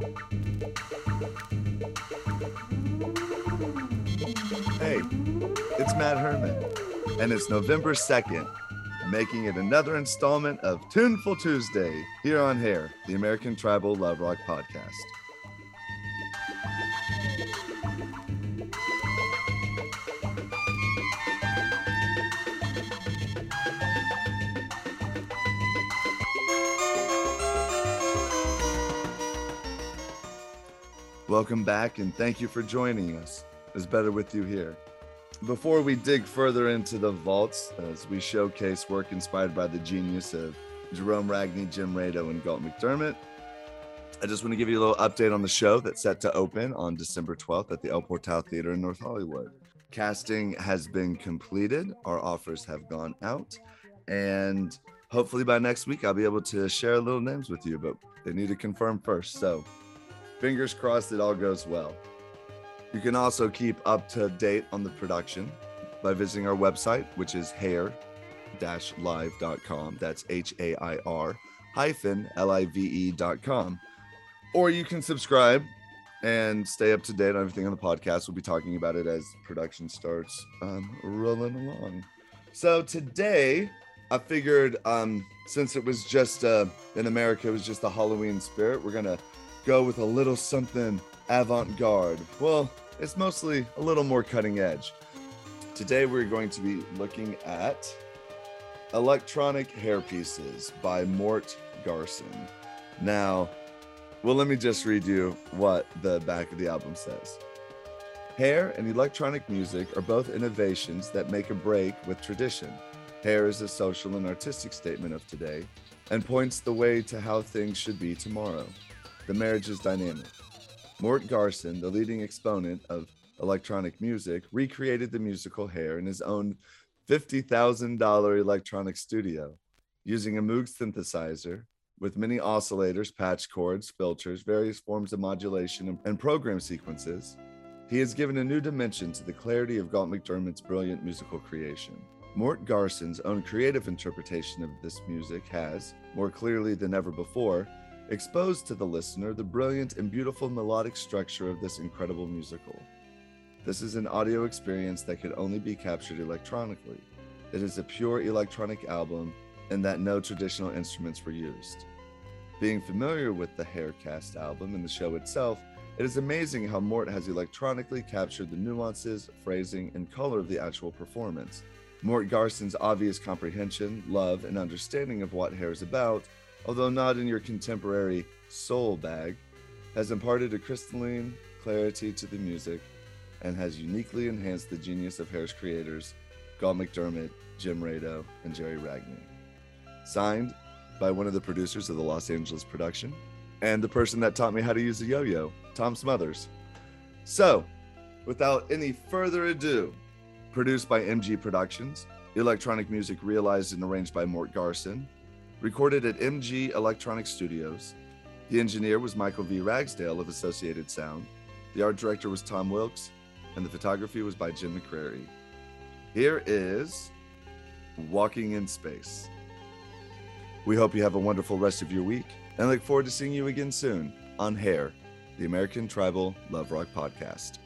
Hey, it's Matt Herman, and it's November 2nd, making it another installment of Tuneful Tuesday here on Hair, the American Tribal Love Rock podcast. Welcome back and thank you for joining us. It's better with you here. Before we dig further into the vaults, as we showcase work inspired by the genius of Gerome Ragni, Jim Rado, and Galt MacDermot, I just want to give you a little update on the show that's set to open on December 12th at the El Portal Theater in North Hollywood. Casting has been completed, our offers have gone out, and hopefully by next week I'll be able to share a little names with you, but they need to confirm first. So fingers crossed it all goes well. You can also keep up to date on the production by visiting our website, which is hair live.com. That's H A I R hyphen L I V E.com. Or you can subscribe and stay up to date on everything on the podcast. We'll be talking about it as production starts um, rolling along. So today, I figured um, since it was just uh, in America, it was just the Halloween spirit, we're going to go with a little something avant garde. Well, it's mostly a little more cutting edge. Today, we're going to be looking at Electronic Hair Pieces by Mort Garson. Now, well, let me just read you what the back of the album says. Hair and electronic music are both innovations that make a break with tradition. Hair is a social and artistic statement of today and points the way to how things should be tomorrow. The marriage is dynamic. Mort Garson, the leading exponent of electronic music, recreated the musical Hair in his own $50,000 electronic studio using a Moog synthesizer with many oscillators, patch cords, filters, various forms of modulation, and program sequences. He has given a new dimension to the clarity of Galt MacDermot's brilliant musical creation. Mort Garson's own creative interpretation of this music has, more clearly than ever before, exposed to the listener the brilliant and beautiful melodic structure of this incredible musical. This is an audio experience that could only be captured electronically. It is a pure electronic album in that no traditional instruments were used. Being familiar with the Haircast album and the show itself, it is amazing how Mort has electronically captured the nuances, phrasing, and color of the actual performance. Mort Garson's obvious comprehension, love, and understanding of what hair is about, although not in your contemporary soul bag, has imparted a crystalline clarity to the music and has uniquely enhanced the genius of Hair's creators, Galt MacDermot, Jim Rado, and Jerry Ragni. Signed by one of the producers of the Los Angeles production and the person that taught me how to use a yo yo, Tom Smothers. So, without any further ado, produced by MG Productions, electronic music realized and arranged by Mort Garson, recorded at MG Electronic Studios. The engineer was Michael V. Ragsdale of Associated Sound. The art director was Tom Wilkes, and the photography was by Jim McCrary. Here is Walking in Space. We hope you have a wonderful rest of your week and look forward to seeing you again soon on Hair, the American Tribal Love Rock Podcast.